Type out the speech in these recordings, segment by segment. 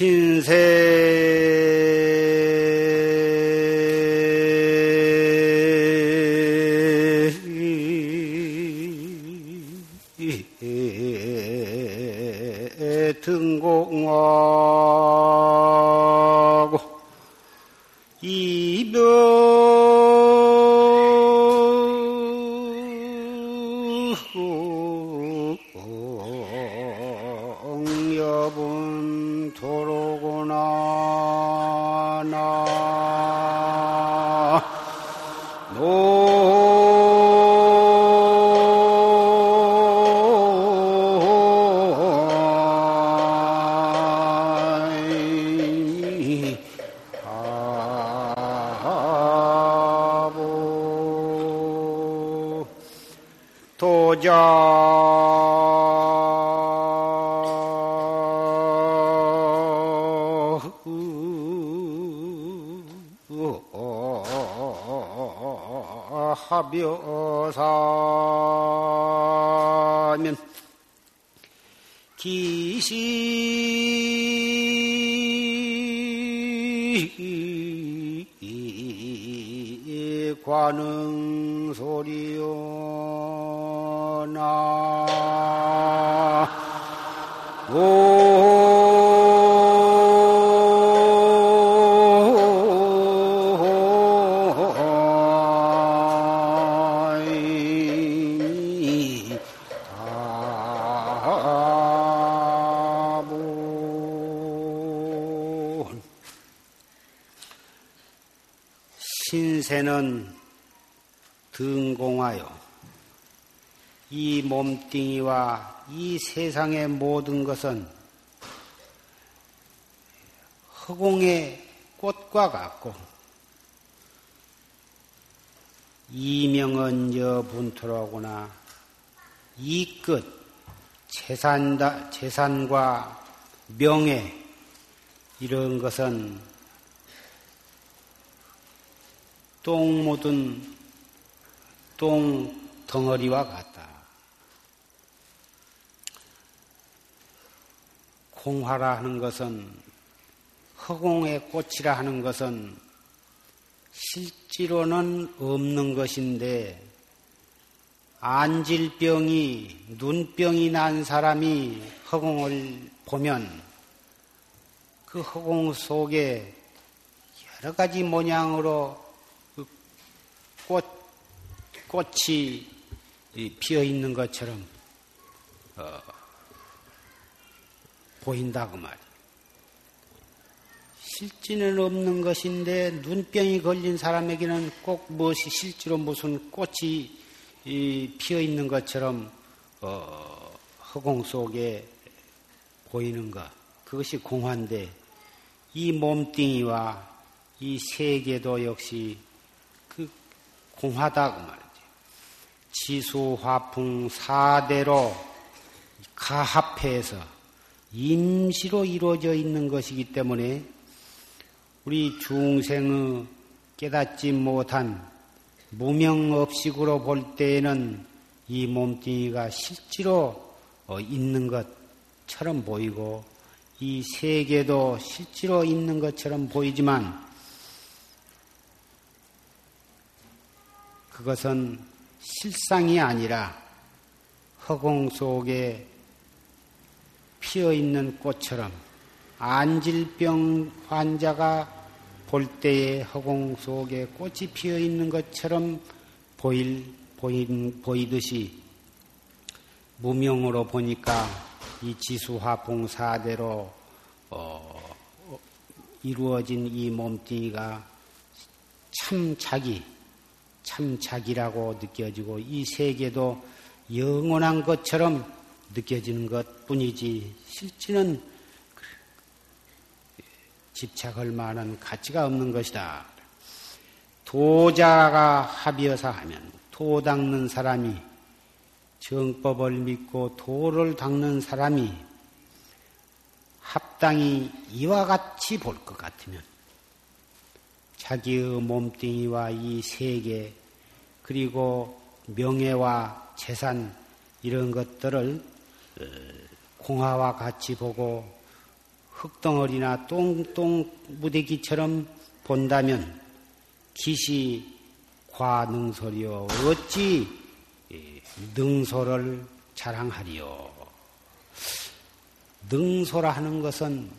하벼 이 몸뚱이와 이 세상의 모든 것은 허공의 꽃과 같고 이명은 여 분토라구나 이 끝 재산다 재산과 명예 이런 것은 똥 묻은 똥 덩어리와 같다. 공화라 하는 것은 허공의 꽃이라 하는 것은 실제로는 없는 것인데 안질병이 눈병이 난 사람이 허공을 보면 그 허공 속에 여러 가지 모양으로 꽃, 꽃이 피어 있는 것처럼 어, 보인다고 말이에요. 실지는 없는 것인데 눈병이 걸린 사람에게는 꼭 무엇이 실제로 무슨 꽃이 피어 있는 것처럼 어, 허공 속에 보이는 것 그것이 공화인데 이 몸뚱이와 이 세계도 역시 그 공화다고 말이죠. 지수 화풍 사대로 가합해서 임시로 이루어져 있는 것이기 때문에 우리 중생의 깨닫지 못한 무명업식으로 볼 때에는 이 몸뚱이가 실제로 어, 있는 것처럼 보이고 이 세계도 실제로 있는 것처럼 보이지만 그것은 실상이 아니라 허공 속에 피어 있는 꽃처럼 안질병 환자가 볼 때에 허공 속에 꽃이 피어 있는 것처럼 보일, 보인, 보이듯이 무명으로 보니까 이 지수화풍 사대로 어, 이루어진 이 몸뚱이가 참 자기, 참 자기라고 느껴지고 이 세계도 영원한 것처럼 느껴지는 것 뿐이지 실제는 집착할 만한 가치가 없는 것이다. 도자가 합의어서 하면 도 닦는 사람이 정법을 믿고 도를 닦는 사람이 합당히 이와 같이 볼 것 같으면 자기의 몸뚱이와 이 세계 그리고 명예와 재산 이런 것들을 어, 공화와 같이 보고 흙덩어리나 똥똥 무대기처럼 본다면 기시 과능소리여 어찌 능소를 자랑하리요. 능소라 하는 것은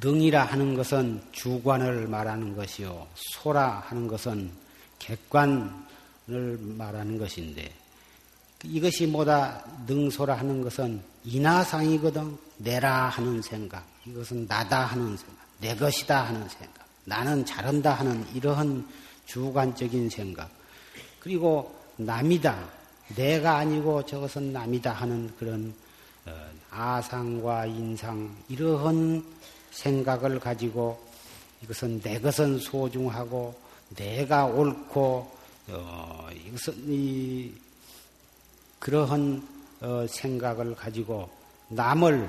능이라 하는 것은 주관을 말하는 것이요. 소라 하는 것은 객관을 말하는 것인데 이것이 뭐다? 능소라 하는 것은 인하상이거든. 내라 하는 생각. 이것은 나다 하는 생각. 내 것이다 하는 생각. 나는 잘한다 하는 이러한 주관적인 생각. 그리고 남이다. 내가 아니고 저것은 남이다 하는 그런 어, 아상과 인상 이러한 생각을 가지고 이것은 내 것은 소중하고 내가 옳고 어, 이것은 이 그러한 어, 생각을 가지고 남을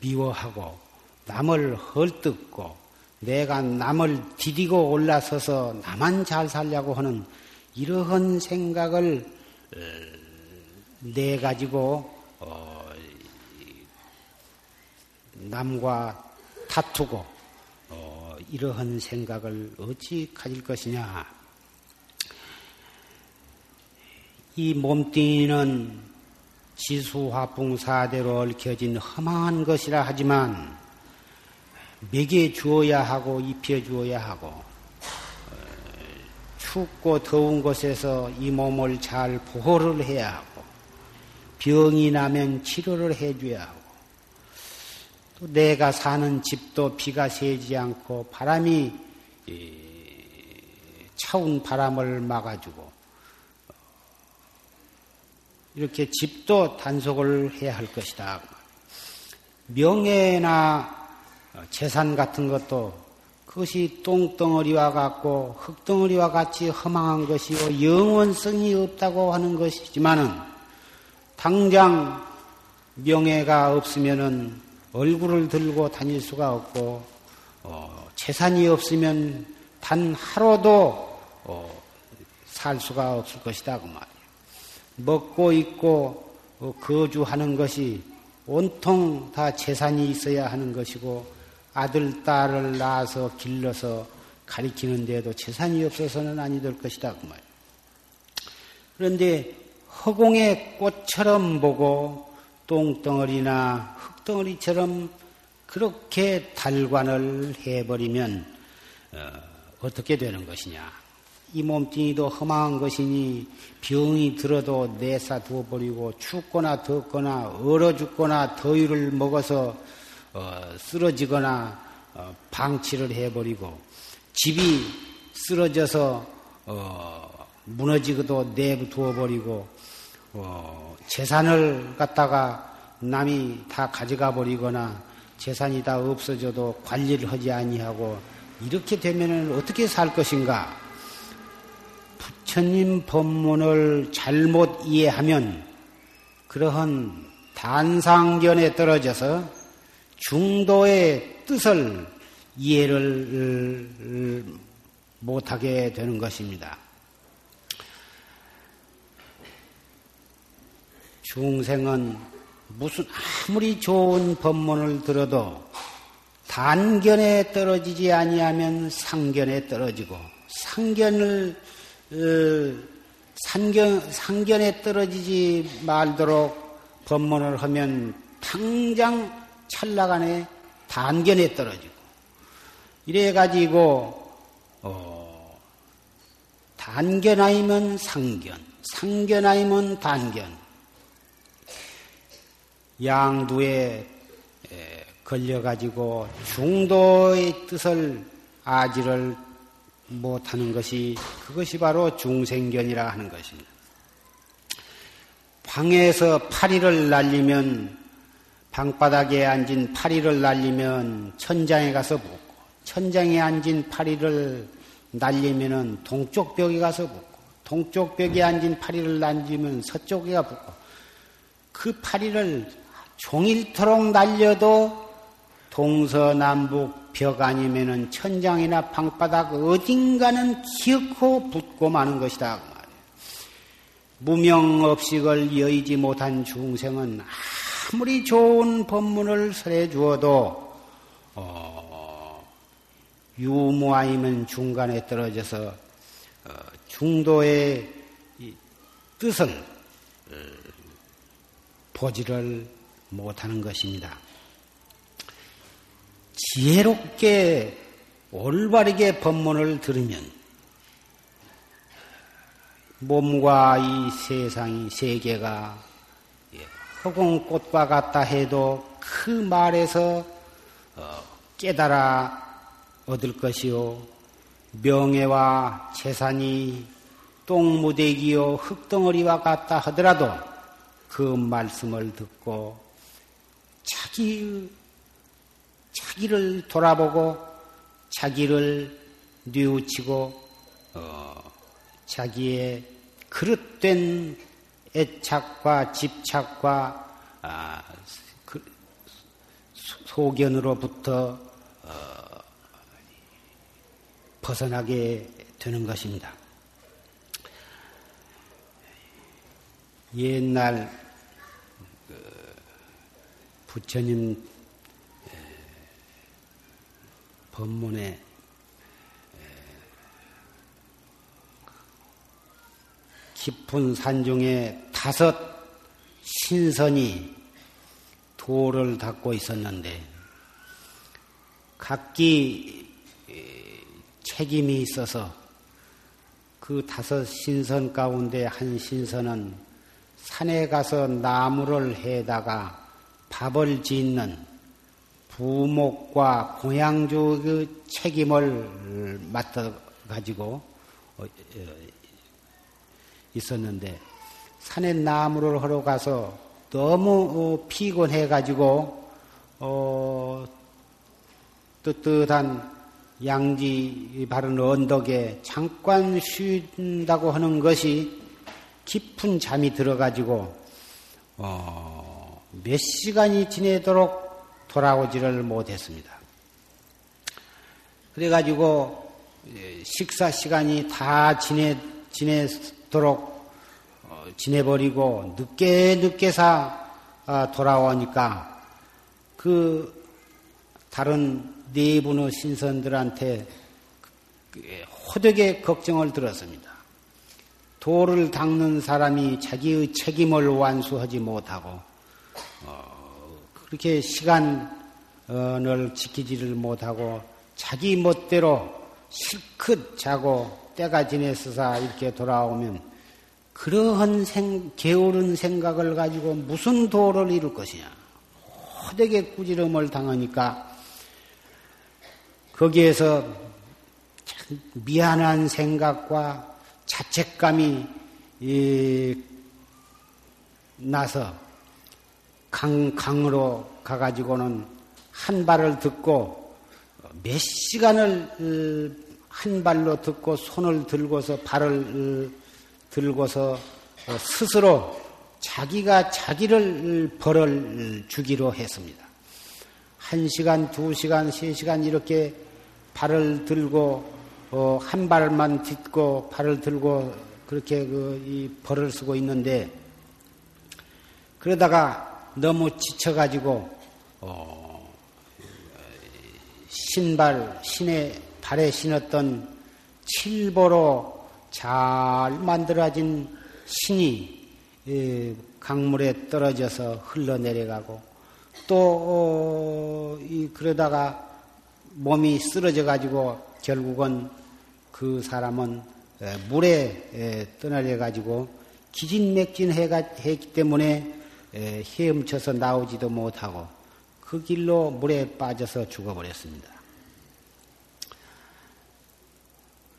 미워하고 남을 헐뜯고 내가 남을 디디고 올라서서 나만 잘 살려고 하는 이러한 생각을 어, 내 가지고 어, 남과 다투고 어, 이러한 생각을 어찌 가질 것이냐? 이 몸뚱이는 지수화풍 사대로 얽혀진 험한 것이라 하지만 먹여 주어야 하고 입혀 주어야 하고 어, 춥고 더운 곳에서 이 몸을 잘 보호를 해야 하고 병이 나면 치료를 해줘야 하고 또 내가 사는 집도 비가 새지 않고 바람이 차운 바람을 막아주고 이렇게 집도 단속을 해야 할 것이다. 명예나 재산 같은 것도 그것이 똥덩어리와 같고 흙덩어리와 같이 허망한 것이요 영원성이 없다고 하는 것이지만은 당장 명예가 없으면은 얼굴을 들고 다닐 수가 없고 어, 재산이 없으면 단 하루도 어, 살 수가 없을 것이다 그 말이에요. 먹고 있고 어, 거주하는 것이 온통 다 재산이 있어야 하는 것이고 아들 딸을 낳아서 길러서 가리키는데도 재산이 없어서는 아니 될 것이다 그 말이에요. 그런데 허공의 꽃처럼 보고 똥덩어리나 흙덩어리처럼 그렇게 달관을 해버리면 어, 떻게 되는 것이냐? 이 몸뚱이도 허망한 것이니 병이 들어도 내사 두어버리고 춥거나 덥거나 얼어 죽거나 더위를 먹어서 어, 쓰러지거나 어, 방치를 해버리고 집이 쓰러져서 어, 무너지고도 내두어버리고 어, 재산을 갖다가 남이 다 가져가 버리거나 재산이 다 없어져도 관리를 하지 아니하고 이렇게 되면 어떻게 살 것인가? 부처님 법문을 잘못 이해하면 그러한 단상견에 떨어져서 중도의 뜻을 이해를 못하게 되는 것입니다. 중생은 무슨 아무리 좋은 법문을 들어도 단견에 떨어지지 아니하면 상견에 떨어지고 상견을 어, 상견 상견에 떨어지지 말도록 법문을 하면 당장 찰나간에 단견에 떨어지고 이래 가지고 어, 단견 아니면 상견, 상견 아니면 단견. 양두에 걸려 가지고 중도의 뜻을 아지를 못하는 것이 그것이 바로 중생견이라 하는 것입니다. 방에서 파리를 날리면 방바닥에 앉은 파리를 날리면 천장에 가서 붙고 천장에 앉은 파리를 날리면은 동쪽 벽에 가서 붙고 동쪽 벽에 앉은 파리를 날리면 서쪽에 가 붙고 그 파리를 종일토록 날려도 동서남북 벽 아니면은 천장이나 방바닥 어딘가는 기어코 붙고 마는 것이다. 그 무명업식을 여의지 못한 중생은 아무리 좋은 법문을 설해 주어도 어, 유무아이면 중간에 떨어져서 어, 중도의 뜻을 어, 보지를 못하는 것입니다. 지혜롭게 올바르게 법문을 들으면 몸과 이 세상이 세계가 허공꽃과 같다 해도 그 말에서 어, 깨달아 얻을 것이요. 명예와 재산이 똥무대기요 흙덩어리와 같다 하더라도 그 말씀을 듣고 자기 자기를 돌아보고 자기를 뉘우치고 어, 자기의 그릇된 애착과 집착과 아, 그, 소견으로부터 어, 벗어나게 되는 것입니다. 옛날 그 부처님 법문에 깊은 산 중에 다섯 신선이 도를 닦고 있었는데 각기 책임이 있어서 그 다섯 신선 가운데 한 신선은 산에 가서 나무를 해다가 밥을 짓는 부목과 공양주 그 책임을 맡아 가지고 어, 어, 있었는데 산에 나무를 하러 가서 너무 어, 피곤해 가지고 어, 뜨뜻한 양지 바른 언덕에 잠깐 쉰다고 하는 것이 깊은 잠이 들어가지고 어, 몇 시간이 지내도록 돌아오지를 못했습니다. 그래가지고 식사 시간이 다 지내 지내도록 어, 지내버리고 늦게 늦게사 아, 돌아오니까 그 다른 내분의 신선들한테 호되게 걱정을 들었습니다. 도를 닦는 사람이 자기의 책임을 완수하지 못하고 어, 그렇게 시간을 지키지를 못하고 자기 멋대로 실컷 자고 때가 지내서사 이렇게 돌아오면 그러한 생, 게으른 생각을 가지고 무슨 도를 이룰 것이냐. 호되게 꾸지름을 당하니까 거기에서 미안한 생각과 자책감이 나서 강, 강으로 가가지고는 한 발을 듣고 몇 시간을 어, 한 발로 듣고 손을 들고서 발을 어, 들고서 어, 스스로 자기가 자기를 벌을 주기로 했습니다. 한 시간, 두 시간, 세 시간 이렇게 발을 들고 어, 한 발만 딛고 발을 들고 그렇게 그이 벌을 쓰고 있는데 그러다가 너무 지쳐가지고 어, 신발 신의 발에 신었던 칠보로 잘 만들어진 신이 예, 강물에 떨어져서 흘러내려가고 또 어, 그러다가 몸이 쓰러져 가지고 결국은 그 사람은 물에 떠나려 가지고 기진맥진했기 때문에 헤엄쳐서 나오지도 못하고 그 길로 물에 빠져서 죽어버렸습니다.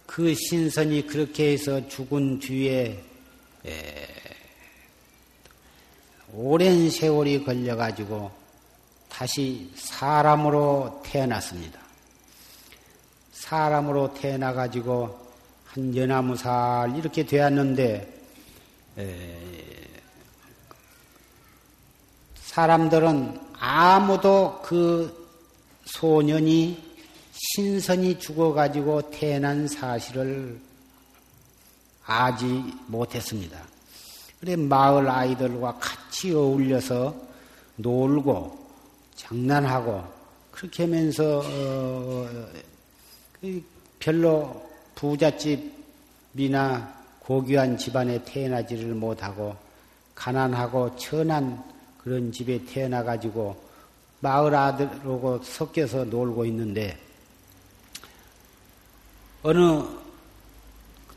그 신선이 그렇게 해서 죽은 뒤에 오랜 세월이 걸려가지고 다시 사람으로 태어났습니다. 사람으로 태어나가지고 한 연나무 살 이렇게 되었는데, 사람들은 아무도 그 소년이 신선이 죽어가지고 태어난 사실을 알지 못했습니다. 그래 마을 아이들과 같이 어울려서 놀고 장난하고 그렇게 하면서 어, 그 별로 부잣집이나 고귀한 집안에 태어나지를 못하고 가난하고 천한 그런 집에 태어나 가지고 마을 아들하고 섞여서 놀고 있는데 어느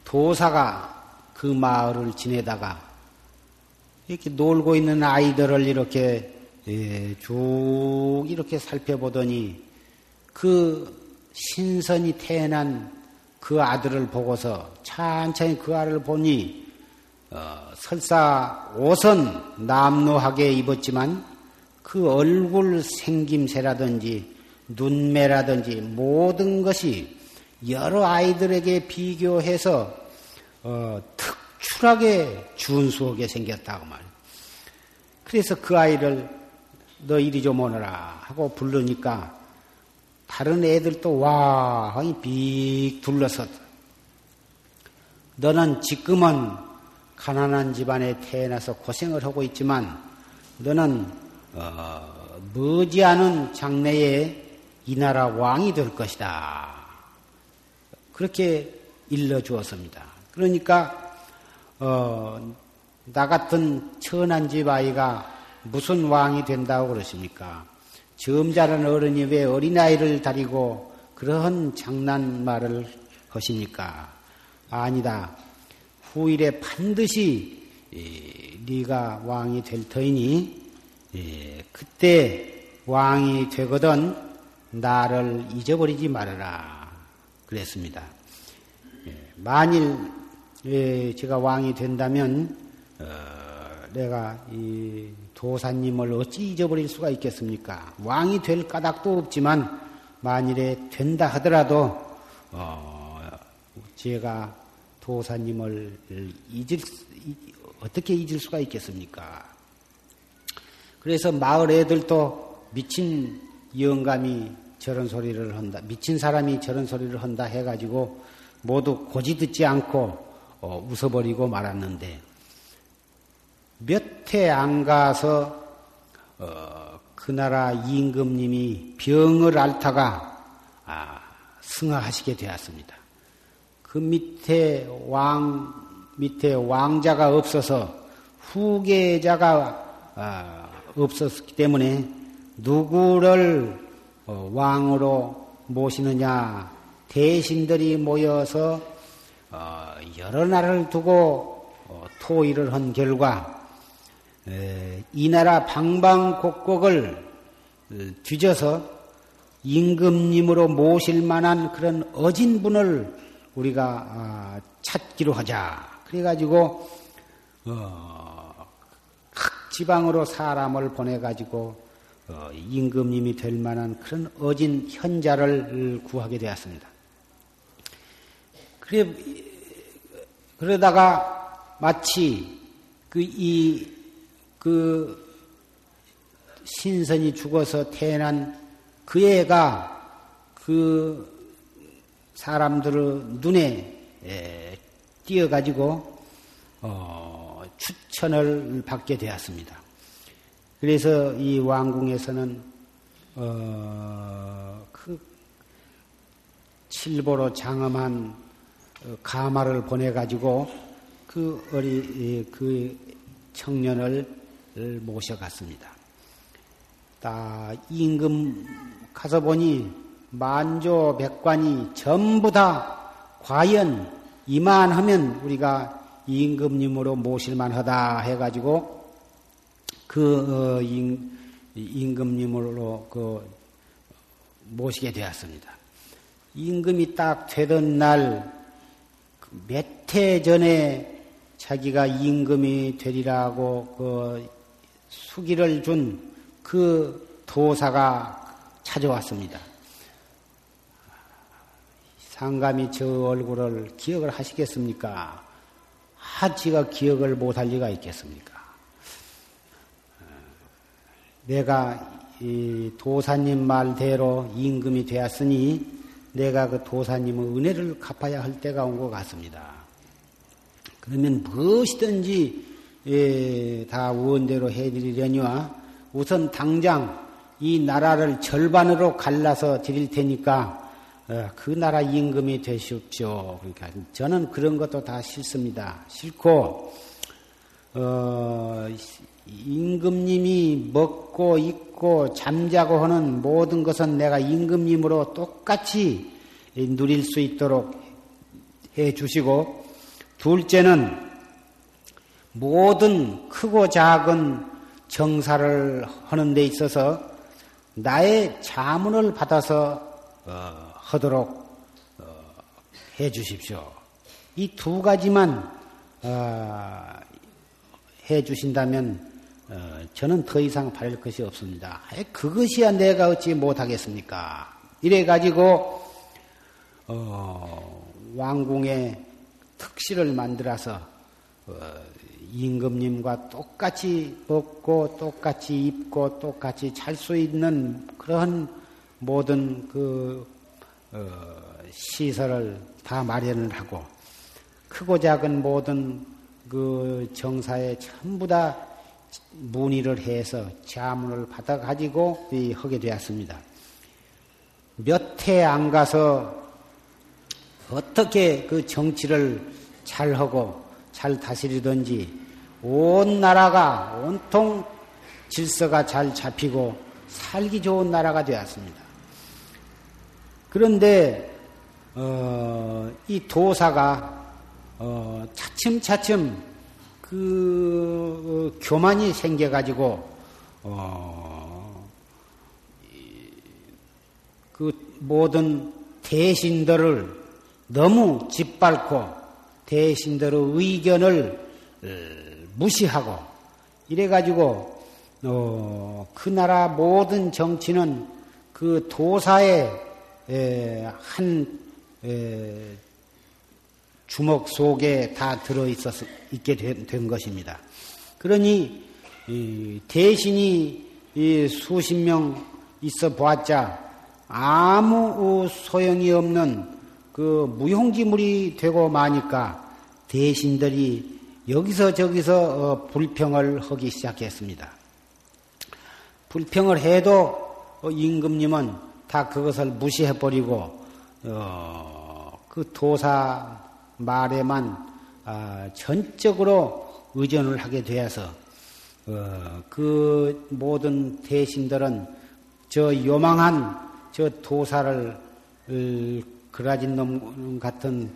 도사가 그 마을을 지내다가 이렇게 놀고 있는 아이들을 이렇게 예, 쭉 이렇게 살펴보더니 그 신선이 태어난 그 아들을 보고서 천천히 그 아들을 보니 어, 설사 옷은 남노하게 입었지만 그 얼굴 생김새라든지 눈매라든지 모든 것이 여러 아이들에게 비교해서 어, 특출하게 준수하게 생겼다고 말이에요. 그래서 그 아이를 너 이리 좀 오너라 하고 부르니까 다른 애들도 와 하니 빅 둘러서 너는 지금은 가난한 집안에 태어나서 고생을 하고 있지만 너는 어, 머지않은 장래에 이 나라 왕이 될 것이다. 그렇게 일러 주었습니다. 그러니까 어, 나 같은 천한 집 아이가 무슨 왕이 된다고 그러십니까? 점잖은 어른이 왜 어린아이를 다리고 그러한 장난말을 하십니까? 아니다. 후일에 반드시 네가 왕이 될 터이니 그때 왕이 되거든 나를 잊어버리지 말아라 그랬습니다. 만일 제가 왕이 된다면 어, 내가 이 도사님을 어찌 잊어버릴 수가 있겠습니까? 왕이 될 까닭도 없지만 만일에 된다 하더라도 어, 제가 도사님을 잊을 어떻게 잊을 수가 있겠습니까? 그래서 마을 애들도 미친 영감이 저런 소리를 한다, 미친 사람이 저런 소리를 한다 해가지고 모두 고지 듣지 않고 어, 웃어버리고 말았는데 몇 해 안 가서 어, 그 나라 임금님이 병을 앓다가 아, 승하하시게 되었습니다. 그 밑에 왕 밑에 왕자가 없어서 후계자가 아, 없었기 때문에 누구를 어, 왕으로 모시느냐. 대신들이 모여서 어, 여러 날을 두고 어, 토의를 한 결과 이 나라 방방곡곡을 어, 뒤져서 임금님으로 모실 만한 그런 어진 분을 우리가 아, 찾기로 하자. 그래가지고 어, 각 지방으로 사람을 보내가지고 어, 임금님이 될 만한 그런 어진 현자를 구하게 되었습니다. 그래 그러다가 마치 그 이 그 신선이 죽어서 태어난 그 애가 그 사람들의 눈에 띄어가지고 어, 추천을 받게 되었습니다. 그래서 이 왕궁에서는 어, 그 칠보로 장엄한 어, 가마를 보내가지고 그 어리 그 청년을 모셔갔습니다. 딱 임금 가서 보니 만조 백관이 전부 다 과연 이만하면 우리가 임금님으로 모실만 하다 해가지고 그 어, 임, 임금님으로 그 모시게 되었습니다. 임금이 딱 되던 날 몇 해 전에 자기가 임금이 되리라고 그 수기를 준 그 도사가 찾아왔습니다. 상감이 저 얼굴을 기억을 하시겠습니까? 하치가 기억을 못할 리가 있겠습니까? 내가 이 도사님 말대로 임금이 되었으니 내가 그 도사님의 은혜를 갚아야 할 때가 온 것 같습니다. 그러면 무엇이든지 예, 다 원대로 해드리려니와 우선 당장 이 나라를 절반으로 갈라서 드릴 테니까 어, 그 나라 임금이 되십시오. 그러니까 저는 그런 것도 다 싫습니다. 싫고 어, 임금님이 먹고 입고 잠자고 하는 모든 것은 내가 임금님으로 똑같이 누릴 수 있도록 해 주시고 둘째는 모든 크고 작은 정사를 하는 데 있어서 나의 자문을 받아서 어, 하도록 어, 해 주십시오. 이 두 가지만 어, 해 주신다면 어, 저는 더 이상 바랄 것이 없습니다. 그것이야 내가 어찌 못하겠습니까? 이래 가지고 어, 왕궁의 특실을 만들어서 어, 임금님과 똑같이 먹고 똑같이 입고 똑같이 잘 수 있는 그런 모든 그 어, 시설을 다 마련을 하고 크고 작은 모든 그 정사에 전부 다 문의를 해서 자문을 받아 가지고 하게 되었습니다. 몇 해 안 가서 어떻게 그 정치를 잘 하고 잘 다스리든지 온 나라가 온통 질서가 잘 잡히고 살기 좋은 나라가 되었습니다. 그런데 어, 이 도사가 어, 차츰차츰 그 어, 교만이 생겨가지고 어, 그 모든 대신들을 너무 짓밟고 대신들의 의견을 어, 무시하고 이래가지고 어, 그 나라 모든 정치는 그 도사의 에, 한 에, 주먹 속에 다 들어 있었 있게 된, 된 것입니다. 그러니 대신이 수십 명 있어 보았자 아무 소용이 없는 그 무용지물이 되고 마니까 대신들이 여기서 저기서 어, 불평을 하기 시작했습니다. 불평을 해도 어, 임금님은 다 그것을 무시해버리고 어, 그 도사 말에만 아, 전적으로 의존을 하게 되어서 그 모든 대신들은 저 요망한 저 도사를 그라진 놈 같은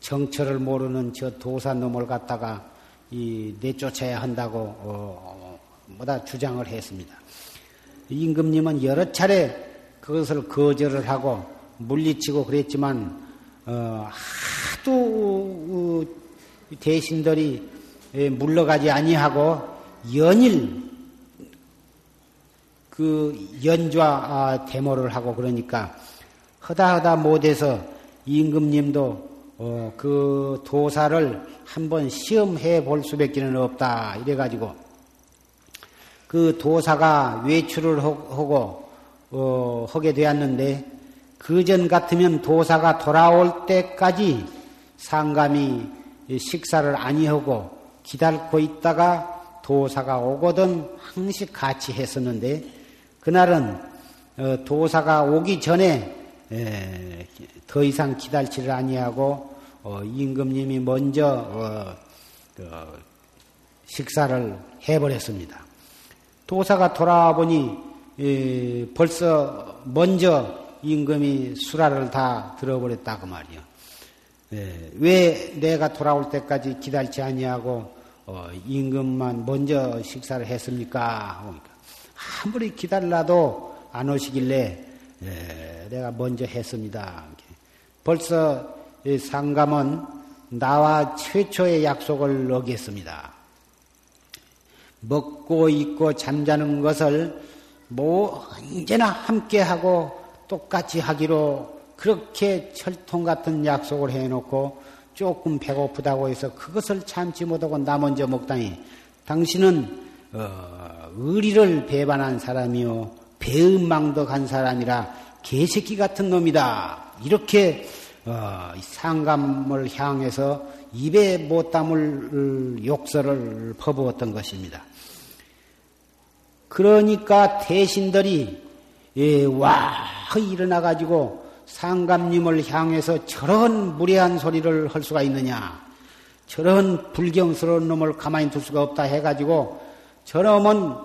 정처를 모르는 저 도사 놈을 갖다가 이 내쫓아야 한다고 어, 뭐다 주장을 했습니다. 임금님은 여러 차례 그것을 거절을 하고 물리치고 그랬지만 어, 하도 어, 대신들이 물러가지 아니하고 연일 그 연좌 대모를 하고 그러니까 허다허다 못해서 임금님도 어, 그 도사를 한번 시험해 볼 수밖에는 없다. 이래가지고 그 도사가 외출을 하고 어, 하게 되었는데 그 전 같으면 도사가 돌아올 때까지 상감이 식사를 아니하고 기다리고 있다가 도사가 오거든 항시 같이 했었는데 그날은 어, 도사가 오기 전에 예, 더 이상 기다리지를 아니하고 어, 임금님이 먼저 어, 어, 식사를 해버렸습니다. 도사가 돌아와 보니 예, 벌써 먼저 임금이 수라를 다 들어버렸다고 그 말이요. 예, 왜 내가 돌아올 때까지 기다리지 아니하고 어, 임금만 먼저 식사를 했습니까? 그러니까 아무리 기다려도 안 오시길래 예, 내가 먼저 했습니다. 벌써 상감은 나와 최초의 약속을 어겼습니다. 먹고 입고 잠자는 것을 뭐 언제나 함께하고 똑같이 하기로 그렇게 철통 같은 약속을 해놓고 조금 배고프다고 해서 그것을 참지 못하고 나 먼저 먹다니 당신은 어, 의리를 배반한 사람이요 배은망덕한 사람이라 개새끼 같은 놈이다. 이렇게 어, 상감을 향해서 입에 못 담을 욕설을 퍼부었던 것입니다. 그러니까 대신들이 예, 와 일어나 가지고 상감님을 향해서 저런 무례한 소리를 할 수가 있느냐? 저런 불경스러운 놈을 가만히 둘 수가 없다 해가지고 저놈은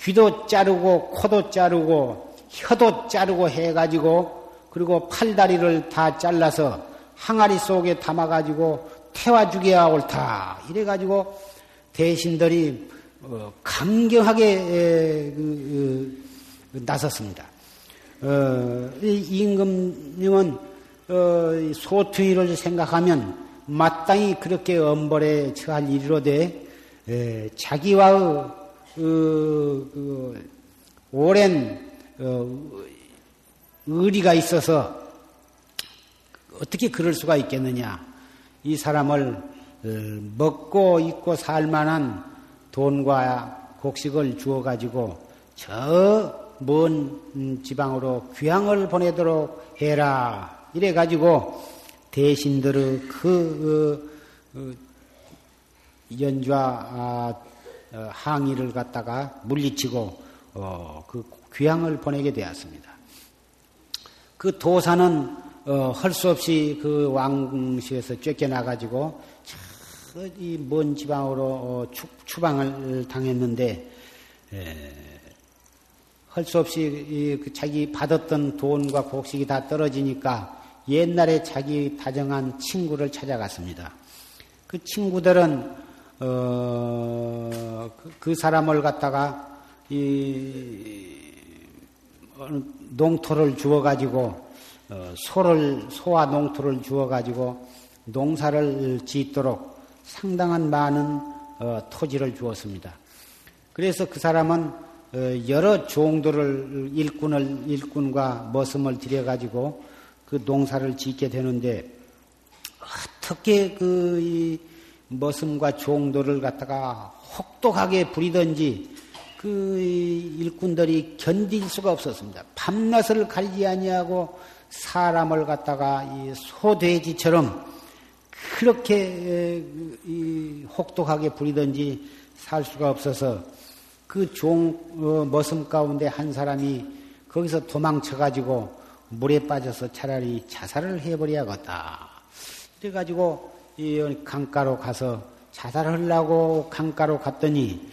귀도 자르고 코도 자르고 혀도 자르고 해가지고 그리고 팔다리를 다 잘라서 항아리 속에 담아가지고 태워 죽여야 옳다. 이래가지고 대신들이 어, 강경하게 그, 그, 나섰습니다. 어, 임금님은 어, 소투이를 생각하면 마땅히 그렇게 엄벌에 처할 일이로되 자기와의 그, 그, 오랜 의리가 있어서 어떻게 그럴 수가 있겠느냐? 이 사람을 먹고 입고 살 만한 돈과 곡식을 주어 가지고 저 먼 지방으로 귀향을 보내도록 해라. 이래 가지고 대신들의 그 어, 어, 연좌 아, 어, 항의를 갖다가 물리치고 그 귀향을 보내게 되었습니다. 그 도사는 할수 없이 그 왕실에서 쫓겨나가지고 이 먼 지방으로 추방을 당했는데 할 수 없이 그 자기 받았던 돈과 곡식이 다 떨어지니까 옛날에 자기 다정한 친구를 찾아갔습니다. 그 친구들은 어, 그, 그 사람을 갖다가 이 농토를 주어 가지고 어, 소를 소와 농토를 주어 가지고 농사를 짓도록 상당한 많은 어, 토지를 주었습니다. 그래서 그 사람은 어, 여러 종들을 일꾼을 일꾼과 머슴을 들여 가지고 그 농사를 짓게 되는데 어떻게 그 머슴과 종들을 갖다가 혹독하게 부리든지 그 일꾼들이 견딜 수가 없었습니다. 밤낮을 가리지 아니하고 사람을 갖다가 소돼지처럼 그렇게 혹독하게 부리든지 살 수가 없어서 그 종, 어, 머슴 가운데 한 사람이 거기서 도망쳐 가지고 물에 빠져서 차라리 자살을 해버려야겠다. 그래가지고 이 강가로 가서 자살을 하려고 강가로 갔더니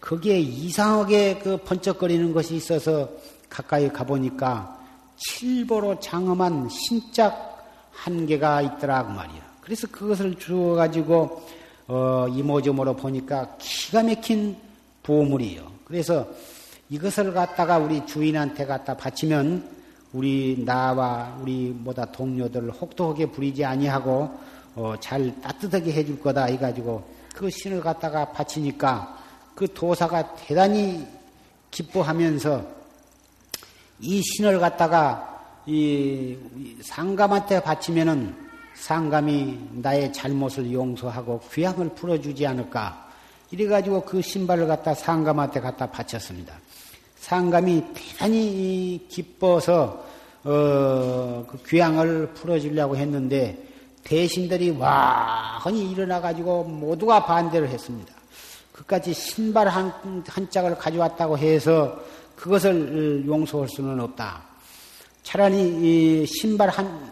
거기에 이상하게 그 번쩍거리는 것이 있어서 가까이 가보니까 칠보로 장엄한 신짝 한 개가 있더라고 말이야. 그래서 그것을 주워가지고 어, 이모저모로 보니까 기가 막힌 보물이요. 그래서 이것을 갖다가 우리 주인한테 갖다 바치면 우리 나와 우리 뭐다 동료들을 혹독하게 부리지 아니하고 어, 잘 따뜻하게 해줄 거다 해가지고 그 신을 갖다가 바치니까 그 도사가 대단히 기뻐하면서 이 신을 갖다가 이 상감한테 바치면은 상감이 나의 잘못을 용서하고 귀향을 풀어주지 않을까 이래가지고 그 신발을 갖다 상감한테 갖다 바쳤습니다. 상감이 대단히 기뻐서 어, 그 귀향을 풀어주려고 했는데 대신들이 와헌히 일어나가지고 모두가 반대를 했습니다. 그까지 신발 한, 한 짝을 가져왔다고 해서 그것을 용서할 수는 없다. 차라리 신발 한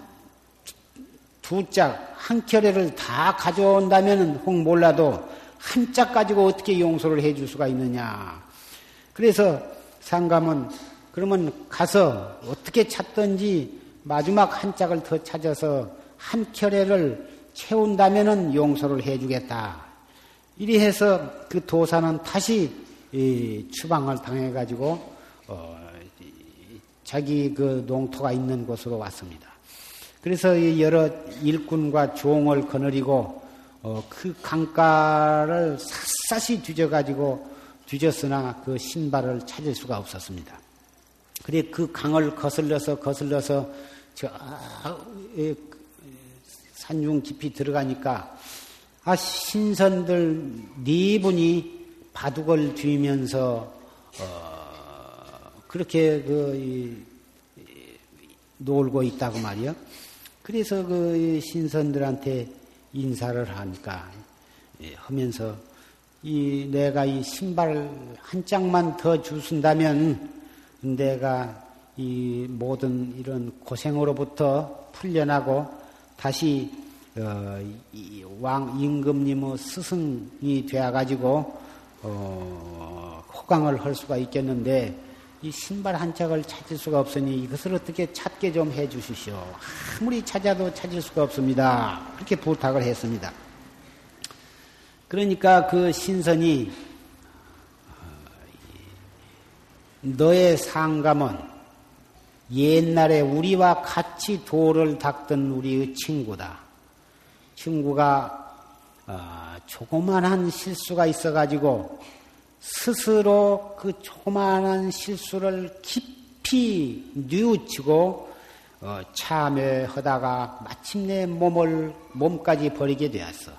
두 짝, 한 켤레를 다 가져온다면 혹 몰라도 한 짝 가지고 어떻게 용서를 해줄 수가 있느냐. 그래서 상감은 그러면 가서 어떻게 찾든지 마지막 한 짝을 더 찾아서 한 켤레를 채운다면은 용서를 해주겠다. 이리 해서 그 도사는 다시 추방을 당해가지고 어, 자기 그 농토가 있는 곳으로 왔습니다. 그래서 여러 일꾼과 종을 거느리고 어, 그 강가를 샅샅이 뒤져가지고 뒤졌으나 그 신발을 찾을 수가 없었습니다. 그래 그 강을 거슬러서 거슬러서 저 산중 깊이 들어가니까 아 신선들 네 분이 바둑을 뒤면서 어, 그렇게 그 이, 놀고 있다고 말이요. 그래서 그 신선들한테 인사를 하니까 예, 하면서 이 내가 이 신발 한 짝만 더 주순다면 내가 이 모든 이런 고생으로부터 풀려나고 다시 어, 왕 임금님의 스승이 되어가지고 어, 호강을 할 수가 있겠는데 이 신발 한 짝을 찾을 수가 없으니 이것을 어떻게 찾게 좀 해주시오. 아무리 찾아도 찾을 수가 없습니다. 그렇게 부탁을 했습니다. 그러니까 그 신선이 너의 상감은 옛날에 우리와 같이 돌을 닦던 우리의 친구다. 친구가 어, 조그만한 실수가 있어가지고 스스로 그 조그만한 실수를 깊이 뉘우치고 어, 참여하다가 마침내 몸을 몸까지 버리게 되었어.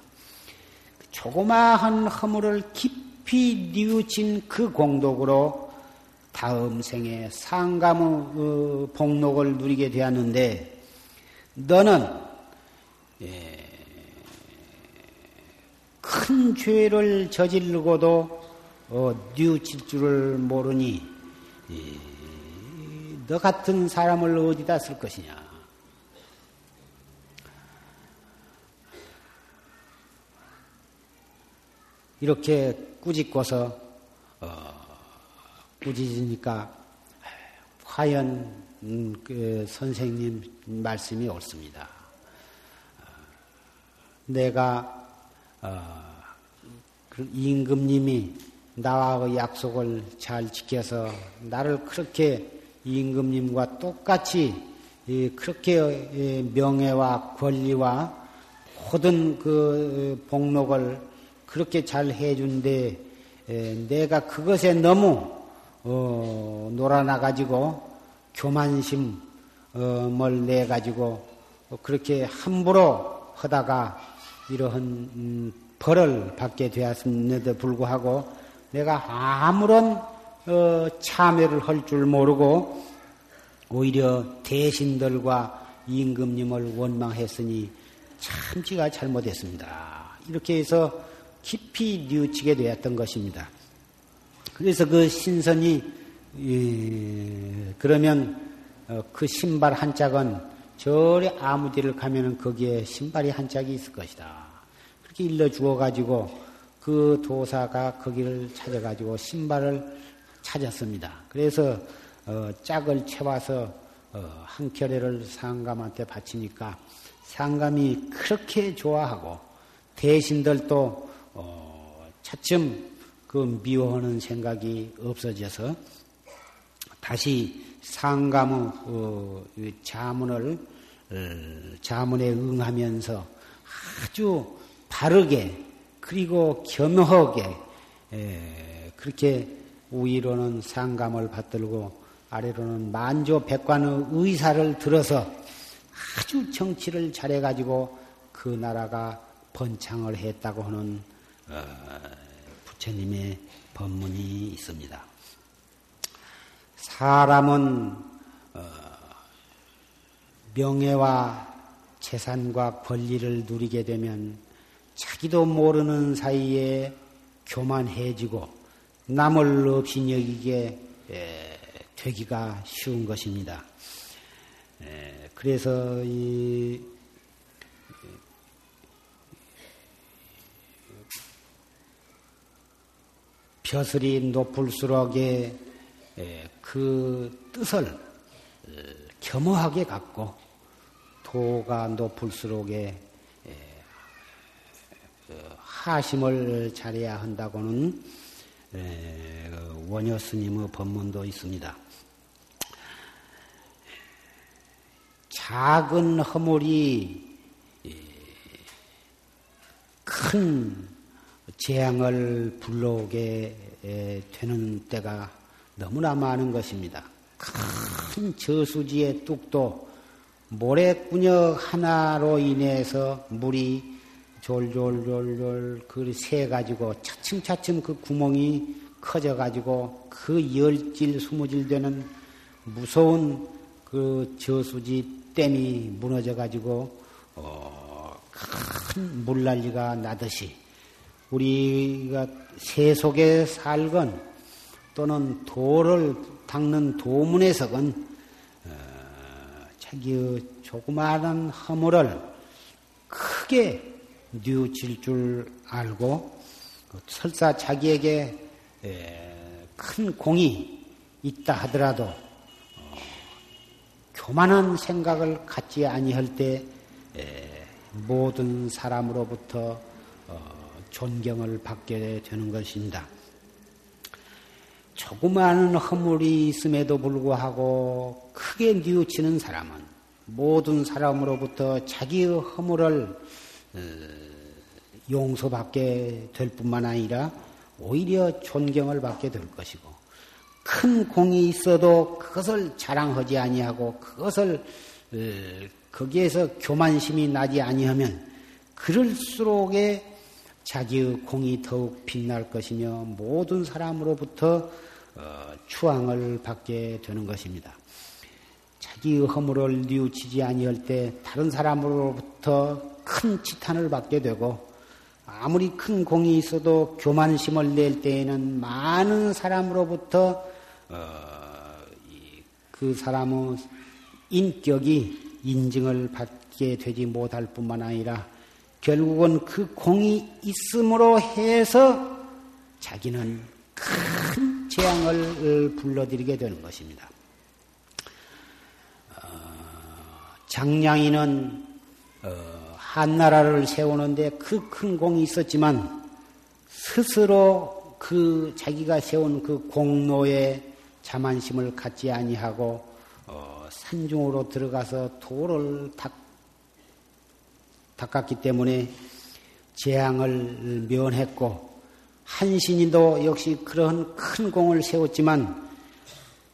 그 조그마한 허물을 깊이 뉘우친 그 공덕으로 다음 생에 상감의 어, 복록을 누리게 되었는데 너는 예, 큰 죄를 저지르고도 어, 뉘우칠 줄을 모르니 너 같은 사람을 어디다 쓸 것이냐? 이렇게 꾸짖고서 어, 꾸짖으니까 과연 음, 그 선생님 말씀이 옳습니다. 내가 어, 그 임금님이 나와의 약속을 잘 지켜서 나를 그렇게 임금님과 똑같이 그렇게 명예와 권리와 모든 그 복록을 그렇게 잘 해준데 내가 그것에 너무 어, 놀아나가지고 교만심을 내 가지고 그렇게 함부로 하다가 이러한 음, 벌을 받게 되었음에도 불구하고 내가 아무런 어, 참여를 할 줄 모르고 오히려 대신들과 임금님을 원망했으니 참 지가 잘못했습니다. 이렇게 해서 깊이 뉘우치게 되었던 것입니다. 그래서 그 신선이 예, 그러면 어, 그 신발 한 짝은 저리 아무 데를 가면은 거기에 신발이 한 짝이 있을 것이다. 그렇게 일러 주어 가지고 그 도사가 거기를 찾아가지고 신발을 찾았습니다. 그래서 어, 짝을 채워서 어, 한 켤레를 상감한테 바치니까 상감이 그렇게 좋아하고 대신들도 어, 차츰 그 미워하는 생각이 없어져서 다시 상감의 어, 자문을 어, 자문에 응하면서 아주 바르게 그리고 겸허하게 그렇게 위로는 상감을 받들고 아래로는 만조 백관의 의사를 들어서 아주 정치를 잘해가지고 그 나라가 번창을 했다고 하는 어, 부처님의 법문이 있습니다. 사람은 어, 명예와 재산과 권리를 누리게 되면 자기도 모르는 사이에 교만해지고 남을 없이 여기게 되기가 쉬운 것입니다. 그래서 이 벼슬이 높을수록의 그 뜻을 어, 겸허하게 갖고 도가 높을수록의 하심을 잘해야 한다고는 그 원효 스님의 법문도 있습니다. 작은 허물이 큰 재앙을 불러오게 되는 때가 너무나 많은 것입니다. 큰 저수지의 뚝도 모래꾸녁 하나로 인해서 물이 졸졸졸졸 그 새 가지고 차츰차츰 그 구멍이 커져 가지고 그 열질 스무질 되는 무서운 그 저수지 댐이 무너져 가지고 어, 큰 물난리가 나듯이 우리가 세속에 살건 또는 도를 닦는 도문에서건 어, 자기의 조그마한 허물을 크게 뉘우칠 줄 알고 설사 자기에게 큰 공이 있다 하더라도 어, 교만한 생각을 갖지 아니할 때 모든 사람으로부터 어, 존경을 받게 되는 것입니다. 조그마한 허물이 있음에도 불구하고 크게 뉘우치는 사람은 모든 사람으로부터 자기의 허물을 어, 용서받게 될 뿐만 아니라 오히려 존경을 받게 될 것이고 큰 공이 있어도 그것을 자랑하지 아니하고 그것을 어, 거기에서 교만심이 나지 아니하면 그럴수록에 자기의 공이 더욱 빛날 것이며 모든 사람으로부터 어, 추앙을 받게 되는 것입니다. 자기의 허물을 뉘우치지 아니할 때 다른 사람으로부터 큰 치탄을 받게 되고 아무리 큰 공이 있어도 교만심을 낼 때에는 많은 사람으로부터 어, 그 사람의 인격이 인증을 받게 되지 못할 뿐만 아니라 결국은 그 공이 있음으로 해서 자기는 큰 재앙을 불러들이게 되는 것입니다. 어, 장량이는 어, 한나라를 세우는데 그 큰 공이 있었지만 스스로 그 자기가 세운 그 공로에 자만심을 갖지 아니하고 어, 산중으로 들어가서 돌을 닦 닦았기 때문에 재앙을 면했고 한신이도 역시 그런 큰 공을 세웠지만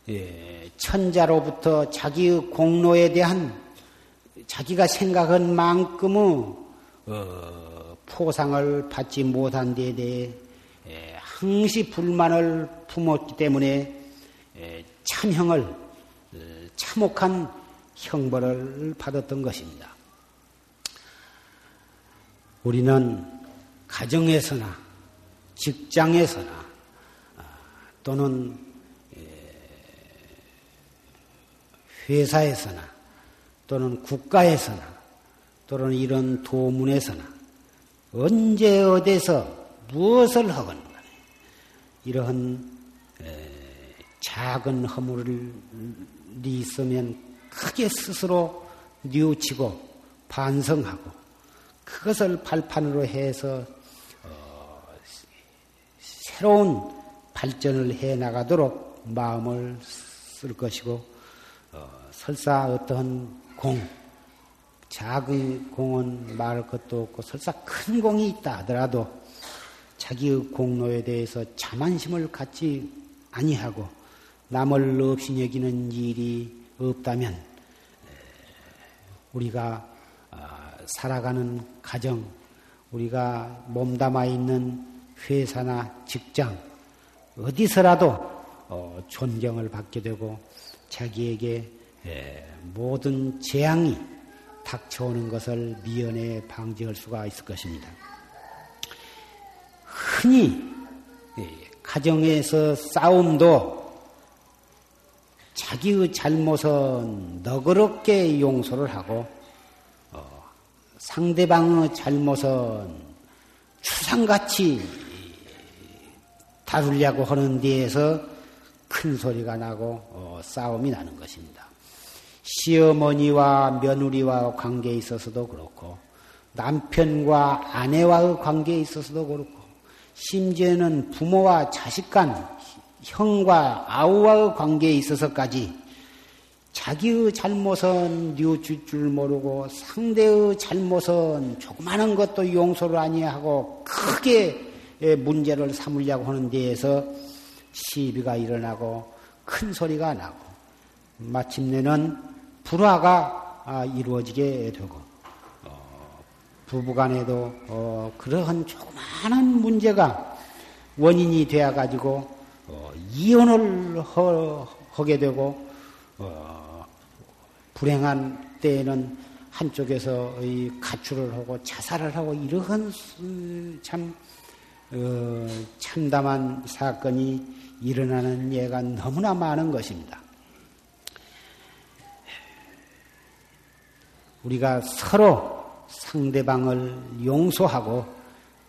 예, 천자로부터 자기의 공로에 대한 자기가 생각한 만큼의 어, 포상을 받지 못한 데 대해 예, 항시 불만을 품었기 때문에 예, 참형을 어, 참혹한 형벌을 받았던 것입니다. 우리는 가정에서나 직장에서나 아, 또는 회사에서나 또는 국가에서나 또는 이런 도문에서나 언제 어디서 무엇을 하건 이러한 작은 허물이 있으면 크게 스스로 뉘우치고 반성하고 그것을 발판으로 해서 어, 새로운 발전을 해 나가도록 마음을 쓸 것이고 어, 설사 어떤 공 작은 공은 말할 것도 없고 설사 큰 공이 있다 하더라도 자기의 공로에 대해서 자만심을 갖지 아니하고 남을 없이 여기는 일이 없다면 우리가 살아가는 가정, 우리가 몸담아 있는 회사나 직장, 어디서라도 어, 존경을 받게 되고 자기에게 모든 재앙이 닥쳐오는 것을 미연에 방지할 수가 있을 것입니다. 흔히 가정에서 싸움도 자기의 잘못은 너그럽게 용서를 하고 상대방의 잘못은 추상같이 다루려고 하는 데에서 큰 소리가 나고 어, 싸움이 나는 것입니다. 시어머니와 며느리와 관계에 있어서도 그렇고 남편과 아내와의 관계에 있어서도 그렇고 심지어는 부모와 자식 간 형과 아우와의 관계에 있어서까지 자기의 잘못은 뉘우칠 줄 모르고 상대의 잘못은 조그마한 것도 용서를 아니하고 크게 문제를 삼으려고 하는 데에서 시비가 일어나고 큰 소리가 나고 마침내는 불화가 아, 이루어지게 되고 어, 부부간에도 어, 그러한 조그마한 문제가 원인이 되어 가지고 어, 이혼을 하게 되고 불행한 때에는 한쪽에서 가출을 하고 자살을 하고 이러한 참 어, 참담한 사건이 일어나는 예가 너무나 많은 것입니다. 우리가 서로 상대방을 용서하고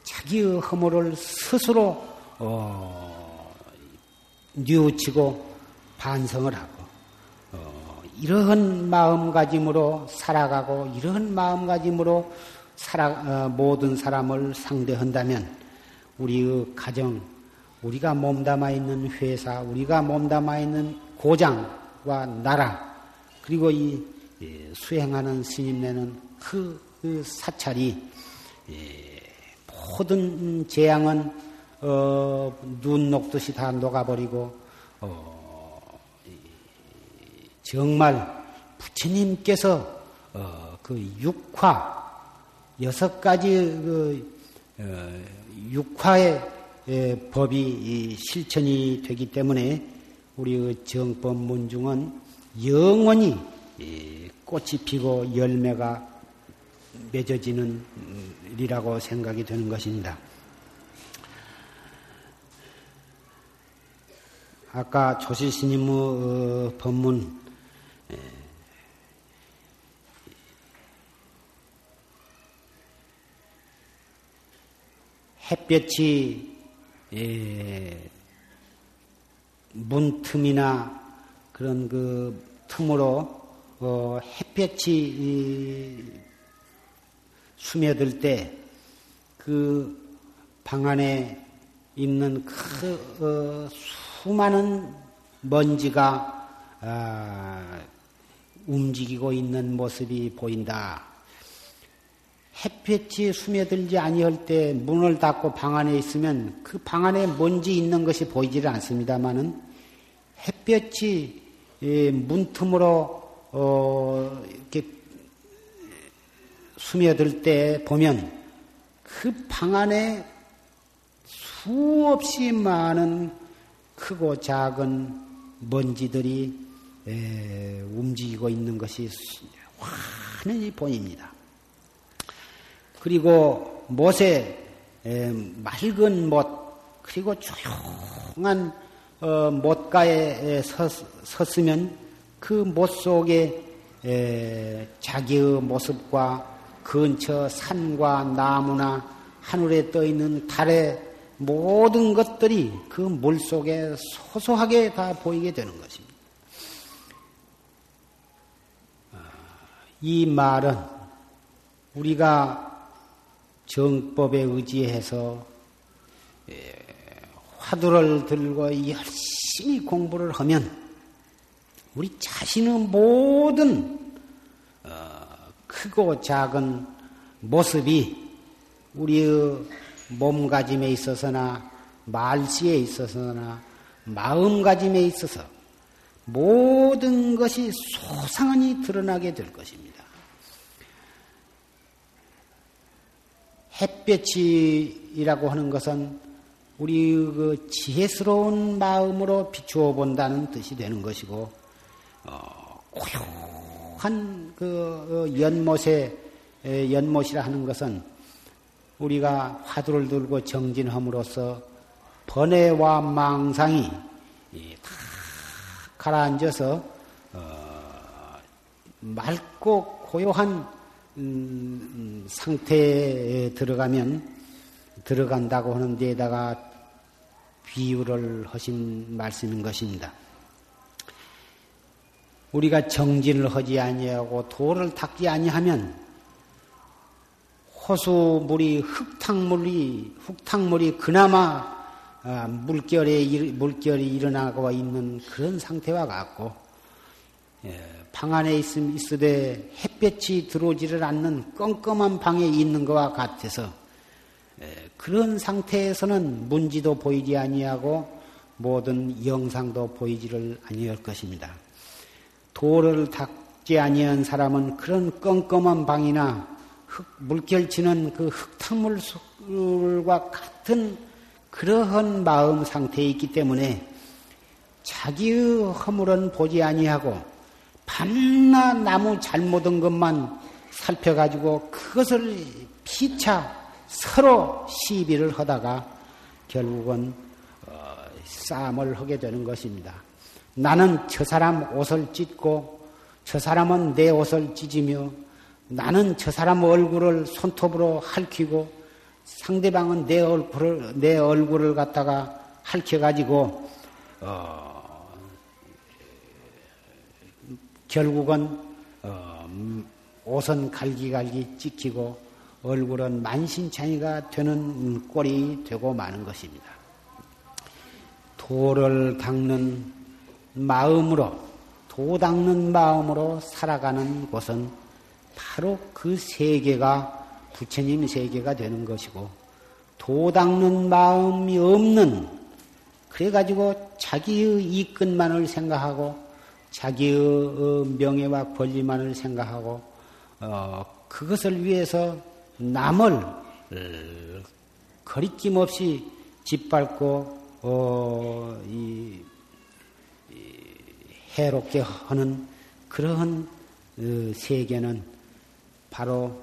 자기의 허물을 스스로 어, 뉘우치고 반성을 하고 어, 이러한 마음가짐으로 살아가고 이러한 마음가짐으로 살아, 어, 모든 사람을 상대한다면 우리의 가정, 우리가 몸담아 있는 회사, 우리가 몸담아 있는 고장과 나라, 그리고 이 예, 수행하는 스님네는 그, 그 사찰이 예, 모든 재앙은 어, 눈 녹듯이 다 녹아버리고 어, 정말 부처님께서 어, 그 육화 여섯 가지 그 어, 육화의 예, 법이 실천이 되기 때문에 우리의 정법 문중은 영원히 꽃이 피고 열매가 맺어지는 일이라고 생각이 되는 것입니다. 아까 조실스님의 어, 법문 햇볕이 문틈이나 그런 그 틈으로 어, 햇볕이 스며들 때 그 방 안에 있는 그 어, 수많은 먼지가 아, 움직이고 있는 모습이 보인다. 햇볕이 스며들지 아니할 때 문을 닫고 방 안에 있으면 그 방 안에 먼지 있는 것이 보이지를 않습니다만은 햇볕이 예, 문틈으로 어, 이렇게 스며들 때 보면 그 방 안에 수없이 많은 크고 작은 먼지들이 에, 움직이고 있는 것이 환히 보입니다. 그리고 못에 에, 맑은 못 그리고 조용한 어, 못가에 섰, 섰으면 그 못 속에 에, 자기의 모습과 근처 산과 나무나 하늘에 떠 있는 달의 모든 것들이 그 물 속에 소소하게 다 보이게 되는 것입니다. 이 말은 우리가 정법에 의지해서 화두를 들고 열심히 공부를 하면 우리 자신의 모든 어, 크고 작은 모습이 우리의 몸가짐에 있어서나 말씨에 있어서나 마음가짐에 있어서 모든 것이 소상하니 드러나게 될 것입니다. 햇볕이라고 하는 것은 우리 그 지혜스러운 마음으로 비추어 본다는 뜻이 되는 것이고, 어, 고요한 그 어, 연못에, 연못이라 하는 것은 우리가 화두를 들고 정진함으로써 번뇌와 망상이 다 가라앉아서 어, 맑고 고요한 음, 음, 상태에 들어가면 들어간다고 하는 데에다가 비유를 하신 말씀인 것입니다. 우리가 정진을 하지 아니하고 도를 닦지 아니하면 호수물이 흙탕물이 흙탕물이 그나마 아, 물결에 물결이 일어나고 있는 그런 상태와 같고 예, 방 안에 있음 있으되 햇볕이 들어오지를 않는 껌껌한 방에 있는 것과 같아서 예, 그런 상태에서는 문지도 보이지 아니하고 모든 영상도 보이지를 아니할 것입니다. 도를 닦지 아니한 사람은 그런 껌껌한 방이나 흙, 물결치는 그 흙탕물과 같은 그러한 마음 상태에 있기 때문에 자기의 허물은 보지 아니하고 밤낮 나무 잘못한 것만 살펴가지고 그것을 피차 서로 시비를 하다가 결국은 어, 싸움을 하게 되는 것입니다. 나는 저 사람 옷을 찢고 저 사람은 내 옷을 찢으며 나는 저 사람 얼굴을 손톱으로 핥히고 상대방은 내 얼굴을 내 얼굴을 갖다가 핥혀 가지고 어, 결국은 어, 옷은 갈기갈기 찍히고 얼굴은 만신창이가 되는 꼴이 되고 마는 것입니다. 도를 닦는 마음으로 도 닦는 마음으로 살아가는 곳은 바로 그 세계가 부처님 세계가 되는 것이고 도 닦는 마음이 없는 그래가지고 자기의 이끝만을 생각하고 자기의 어, 명예와 권리만을 생각하고 어, 그것을 위해서 남을 어, 거리낌 없이 짓밟고 어, 이, 이, 해롭게 하는 그러한 어, 세계는 바로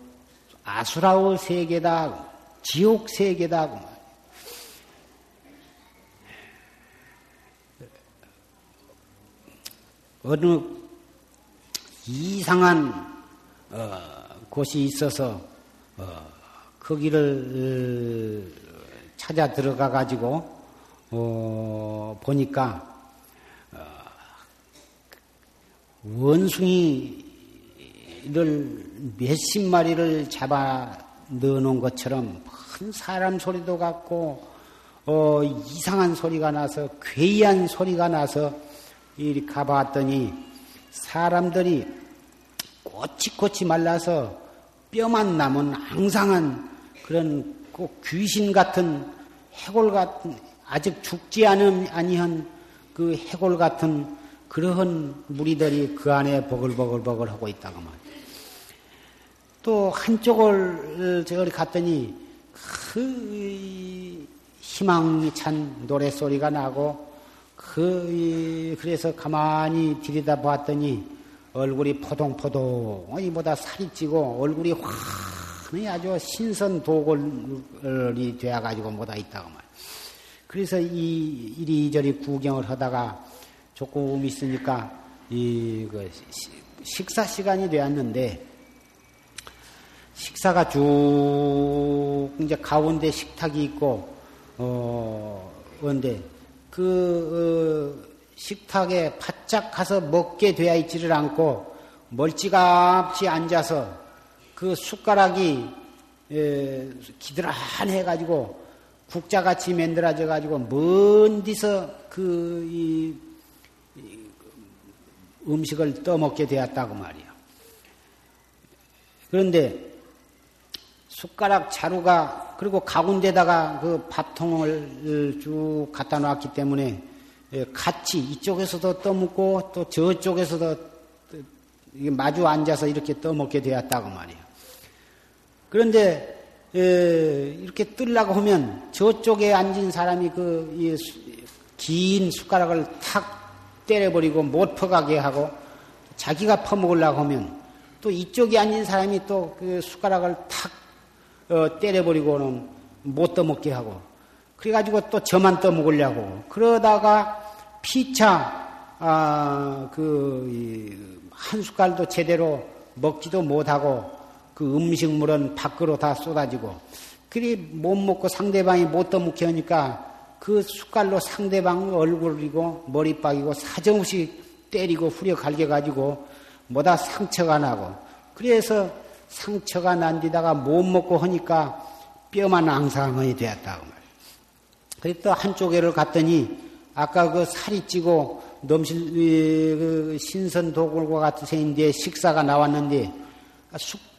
아수라의 세계다, 지옥 세계다. 어느 이상한 어, 곳이 있어서 어, 거기를 어, 찾아 들어가 가지고 어, 보니까 어, 원숭이를 몇십 마리를 잡아 넣어놓은 것처럼 큰 사람 소리도 같고 어, 이상한 소리가 나서 괴이한 소리가 나서 이리 가봤더니 사람들이 꼬치꼬치 말라서 뼈만 남은 앙상한 그런 꼭 귀신 같은 해골 같은 아직 죽지 않은 아니한 그 해골 같은 그러한 무리들이 그 안에 버글버글버글 하고 말이에요. 또 한쪽을 저기 갔더니 그 희망이 찬 노래소리가 나고 그 그래서 가만히 들여다 봤더니 얼굴이 포동포동 이보다 살이 찌고 얼굴이 환히 아주 신선 도골이 되어가지고 뭐다 있다고 말. 그래서 이 이리저리 구경을 하다가 조금 있으니까 이 그 식사 시간이 되었는데 식사가 쭉 이제 가운데 식탁이 있고 어 그런데 그 어, 식탁에 바짝 가서 먹게 되어 있지를 않고 멀찌감치 앉아서 그 숟가락이 에, 기드란해 가지고 국자같이 만들어져 가지고 먼 데서 그 이, 이 음식을 떠먹게 되었다고 말이야. 그런데 숟가락 자루가 그리고 가운데다가 그 밥통을 쭉 갖다 놨기 때문에 같이 이쪽에서도 떠먹고 또 저쪽에서도 마주 앉아서 이렇게 떠먹게 되었다고 말이에요. 그런데 이렇게 뜰라고 하면 저쪽에 앉은 사람이 그 긴 숟가락을 탁 때려버리고 못 퍼가게 하고 자기가 퍼먹으려고 하면 또 이쪽에 앉은 사람이 또 그 숟가락을 탁 어, 때려버리고는 못 떠먹게 하고 그래가지고 또 저만 떠먹으려고 그러다가 피차 아, 그, 한 숟갈도 제대로 먹지도 못하고 그 음식물은 밖으로 다 쏟아지고 그리 못 먹고 상대방이 못 떠먹게 하니까 그 숟갈로 상대방 얼굴이고 머리빡이고 사정없이 때리고 후려 갈겨가지고 뭐다 상처가 나고 그래서 상처가 난 뒤다가 못 먹고 하니까 뼈만 앙상하게 되었다고 말이에요. 그래서 또 한쪽에를 갔더니 아까 그 살이 찌고 넘실 그 신선 도굴과 같은 생인데 식사가 나왔는데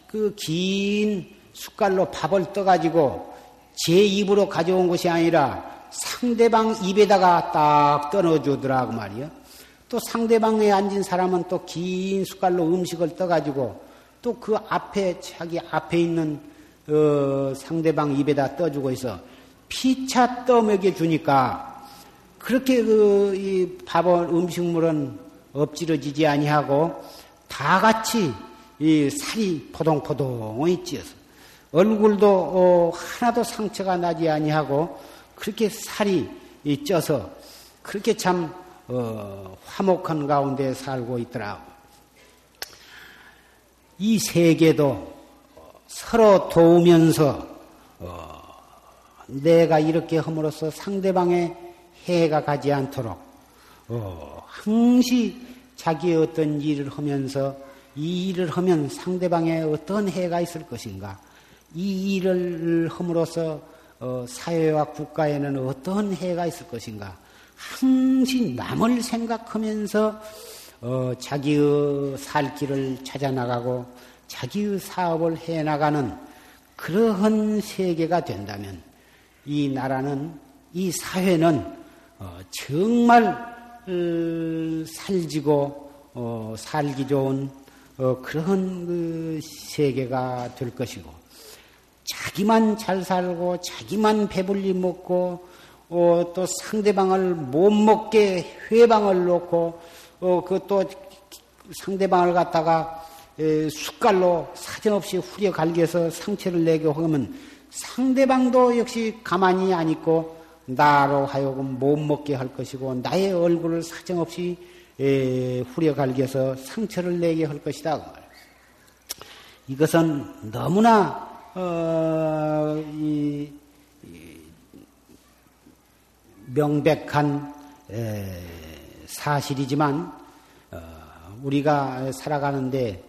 그긴 숟갈로 밥을 떠가지고 제 입으로 가져온 것이 아니라 상대방 입에다가 딱 떠넣어주더라고 말이요. 또 상대방에 앉은 사람은 또 긴 숟갈로 음식을 떠가지고 또 그 앞에 자기 앞에 있는 어, 상대방 입에다 떠주고 있어 피차 떠먹여 주니까 그렇게 그이 밥은 음식물은 엎질러지지 아니하고 다 같이 이 살이 포동포동이 찌어서 얼굴도 어, 하나도 상처가 나지 아니하고 그렇게 살이 쪄서 그렇게 참 어, 화목한 가운데 살고 있더라. 이 세계도 서로 도우면서 어, 내가 이렇게 함으로써 상대방의 해가 가지 않도록 어, 항시 자기의 어떤 일을 하면서 이 일을 하면 상대방의 어떤 해가 있을 것인가 이 일을 함으로써 어, 사회와 국가에는 어떤 해가 있을 것인가. 항시 남을 생각하면서 어, 자기의 살 길을 찾아 나가고 자기의 사업을 해 나가는 그러한 세계가 된다면 이 나라는 이 사회는 어, 정말 어, 살지고 어, 살기 좋은 어, 그런 그 세계가 될 것이고 자기만 잘 살고 자기만 배불리 먹고 어, 또 상대방을 못 먹게 회방을 놓고 어, 그또 상대방을 갖다가 에, 숟갈로 사정없이 후려 갈겨서 상처를 내게 하면 상대방도 역시 가만히 안 있고 나로 하여금 못 먹게 할 것이고 나의 얼굴을 사정없이 에, 후려 갈겨서 상처를 내게 할 것이다. 그 이것은 너무나 어, 이, 이 명백한 에, 사실이지만 어, 우리가 살아가는데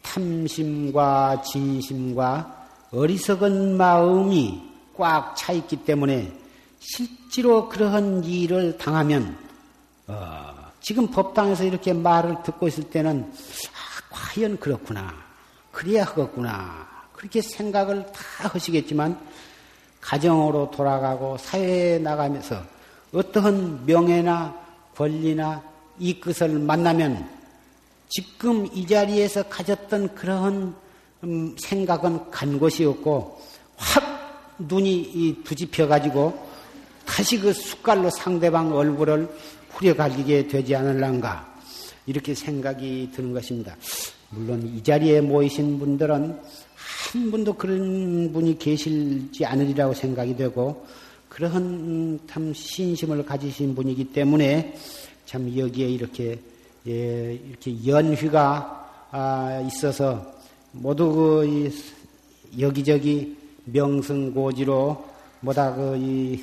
탐심과 진심과 어리석은 마음이 꽉 차 있기 때문에 실제로 그러한 일을 당하면 어, 지금 법당에서 이렇게 말을 듣고 있을 때는 아, 과연 그렇구나. 그래야 하겠구나 그렇게 생각을 다 하시겠지만 가정으로 돌아가고 사회에 나가면서 어떠한 명예나 권리나 이 끝을 만나면 지금 이 자리에서 가졌던 그러한 음, 생각은 간 것이 없고 확 눈이 뒤집혀 가지고 다시 그 숟갈로 상대방 얼굴을 후려갈리게 되지 않을란가 이렇게 생각이 드는 것입니다. 물론 이 자리에 모이신 분들은 한 분도 그런 분이 계실지 않으리라고 생각이 되고 그러한 참 신심을 가지신 분이기 때문에 참 여기에 이렇게 예, 이렇게 연휘가 아, 있어서 모두 그 여기저기 명승고지로 뭐다 그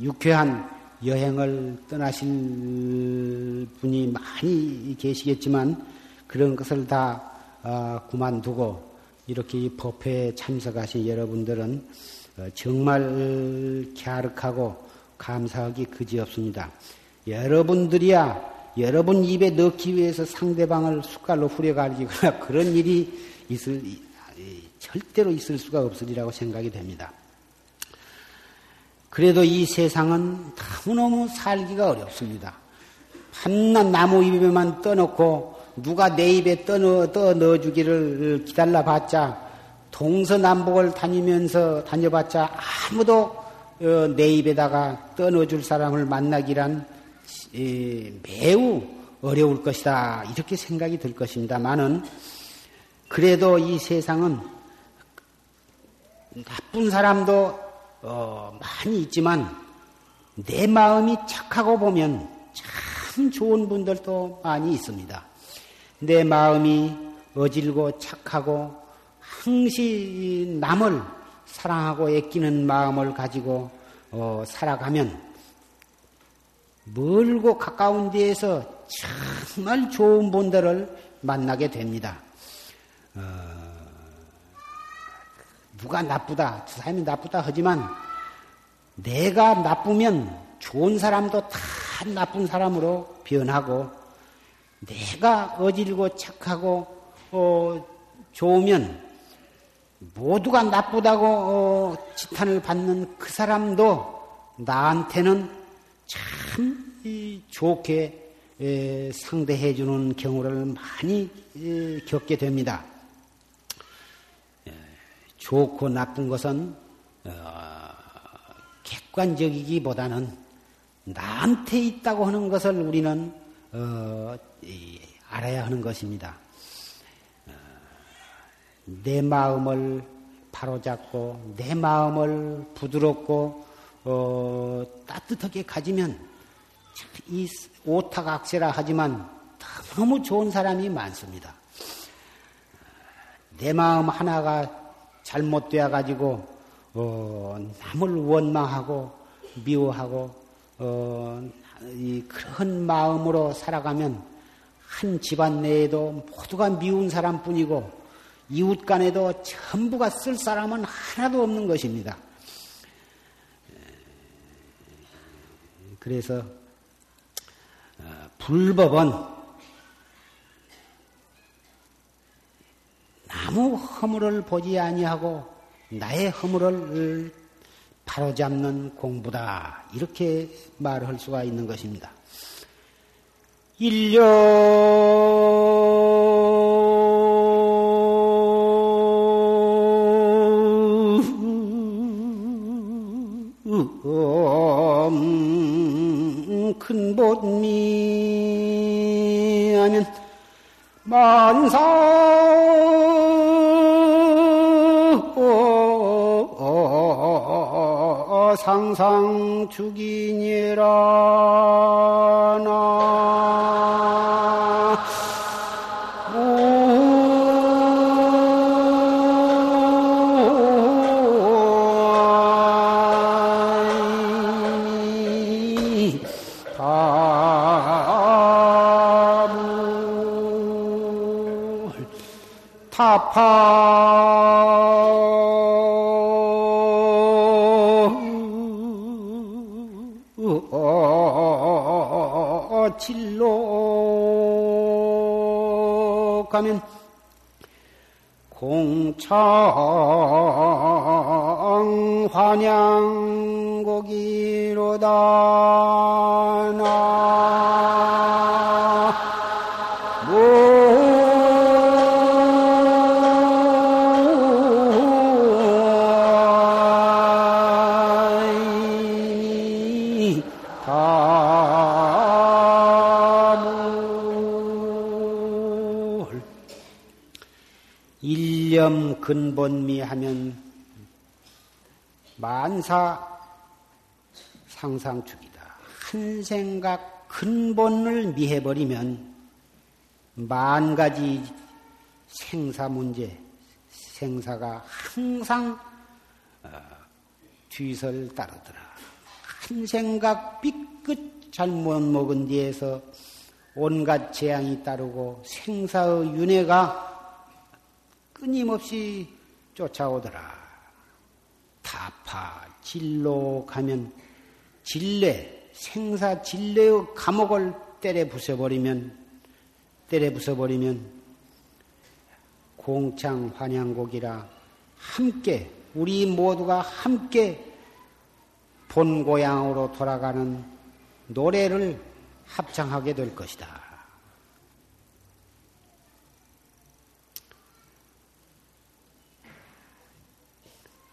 유쾌한 여행을 떠나실 분이 많이 계시겠지만 그런 것을 다 아, 그만두고 이렇게 법회에 참석하신 여러분들은 어, 정말 갸륵하고 감사하기 그지없습니다. 여러분들이야 여러분 입에 넣기 위해서 상대방을 숟갈로 후려가지거나 그런 일이 있을 절대로 있을 수가 없으리라고 생각이 됩니다. 그래도 이 세상은 너무너무 살기가 어렵습니다. 한낱 나무 입에만 떠놓고 누가 내 입에 떠, 떠 넣어주기를 기다려 봤자 동서남북을 다니면서 다녀봤자 아무도 어, 내 입에다가 떠넣어줄 사람을 만나기란 매우 어려울 것이다. 이렇게 생각이 들 것입니다만은 그래도 이 세상은 나쁜 사람도 어, 많이 있지만 내 마음이 착하고 보면 참 좋은 분들도 많이 있습니다. 내 마음이 어질고 착하고 항시 남을 사랑하고 애끼는 마음을 가지고 어, 살아가면 멀고 가까운 데에서 정말 좋은 분들을 만나게 됩니다. 어, 누가 나쁘다, 저 사람이 나쁘다 하지만 내가 나쁘면 좋은 사람도 다 나쁜 사람으로 변하고 내가 어질고 착하고 어, 좋으면 모두가 나쁘다고 어, 지탄을 받는 그 사람도 나한테는 참 좋게 에, 상대해주는 경우를 많이 에, 겪게 됩니다. 에, 좋고 나쁜 것은 어, 객관적이기보다는 나한테 있다고 하는 것을 우리는 어, 이, 알아야 하는 것입니다. 어, 내 마음을 바로잡고 내 마음을 부드럽고 어, 따뜻하게 가지면 이 오타각세라 하지만 너무 좋은 사람이 많습니다. 내 마음 하나가 잘못되어 가지고 어, 남을 원망하고 미워하고 어, 이 그런 마음으로 살아가면 한 집안 내에도 모두가 미운 사람뿐이고 이웃 간에도 전부가 쓸 사람은 하나도 없는 것입니다. 그래서 어, 불법은 아무 허물을 보지 아니하고 나의 허물을 바로잡는 공부다 이렇게 말할 수가 있는 것입니다. 일년 큰봇미 하면 만사 상상 죽이니라. 나 가면 공창 환양곡이로다 나 근본미 하면 만사 상상축이다. 한 생각 근본을 미해버리면 만 가지 생사 문제, 생사가 항상 어, 뒤설 따르더라. 한 생각 삐끗 잘못 먹은 뒤에서 온갖 재앙이 따르고 생사의 윤회가 끊임없이 쫓아오더라. 타파, 진로 가면 진례, 생사 진례의 감옥을 때려 부숴버리면, 때려 부숴버리면 공창 환양곡이라 함께, 우리 모두가 함께 본 고향으로 돌아가는 노래를 합창하게 될 것이다.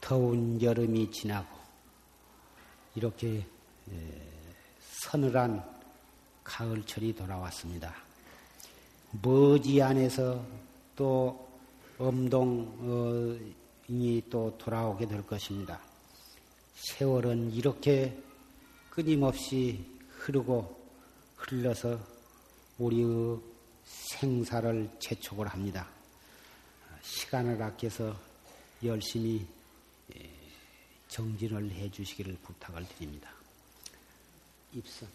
더운 여름이 지나고 이렇게 서늘한 가을철이 돌아왔습니다. 머지 안에서 또 엄동이 또 돌아오게 될 것입니다. 세월은 이렇게 끊임없이 흐르고 흘러서 우리의 생사를 재촉을 합니다. 시간을 아껴서 열심히 정진을 해 주시기를 부탁을 드립니다. 입선.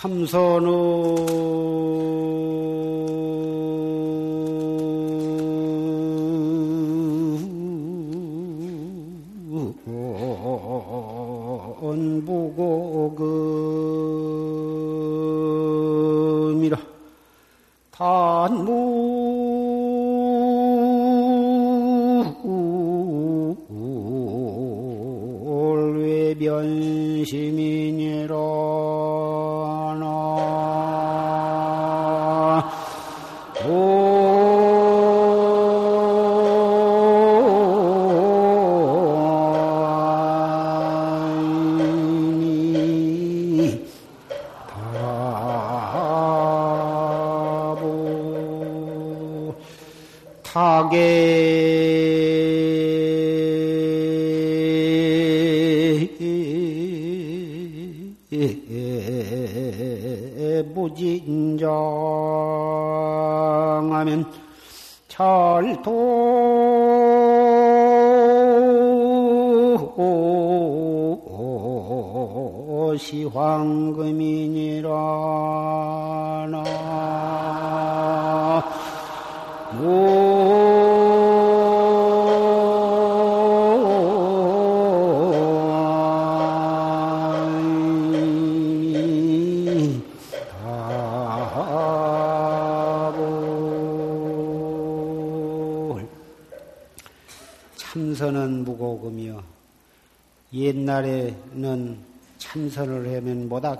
참선은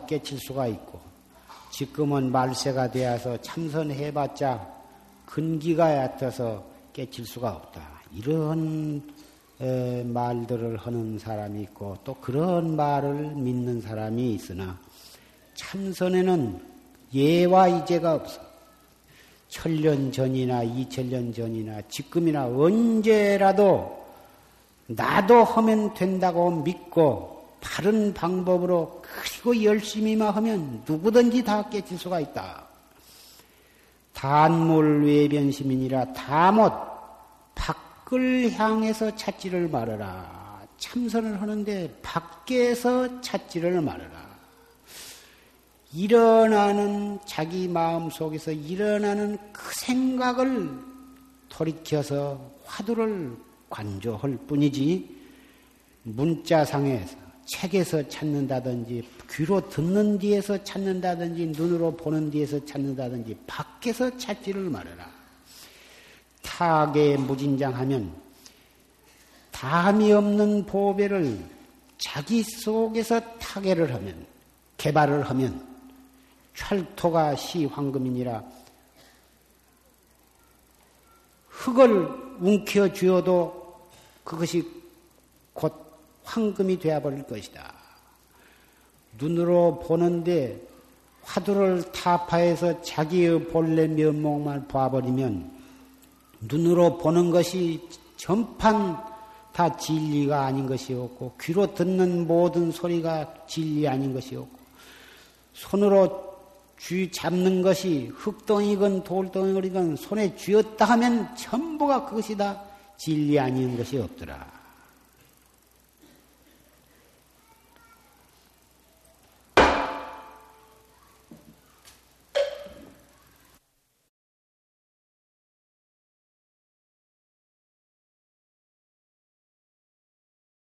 깨칠 수가 있고 지금은 말세가 되어서 참선해봤자 근기가 얕아서 깨칠 수가 없다. 이런 에, 말들을 하는 사람이 있고 또 그런 말을 믿는 사람이 있으나 참선에는 예와 이제가 없어. 천년 전이나 이천년 전이나 지금이나 언제라도 나도 하면 된다고 믿고 바른 방법으로 그리고 열심히만 하면 누구든지 다 깨칠 수가 있다. 단물 외변시민이라 다못 밖을 향해서 찾지를 말아라. 참선을 하는데 밖에서 찾지를 말아라. 일어나는 자기 마음 속에서 일어나는 그 생각을 돌이켜서 화두를 관조할 뿐이지 문자상에서 책에서 찾는다든지 귀로 듣는 뒤에서 찾는다든지 눈으로 보는 뒤에서 찾는다든지 밖에서 찾지를 말아라. 타계 무진장하면 담이 없는 보배를 자기 속에서 타계를 하면 개발을 하면 철토가 시황금이니라 흙을 움켜 쥐어도 그것이 곧 황금이 되어버릴 것이다. 눈으로 보는데 화두를 타파해서 자기의 본래 면목만 봐버리면 눈으로 보는 것이 전판 다 진리가 아닌 것이었고 귀로 듣는 모든 소리가 진리 아닌 것이었고 손으로 쥐 잡는 것이 흙덩이건 돌덩이건 손에 쥐었다 하면 전부가 그것이 다 진리 아닌 것이 없더라.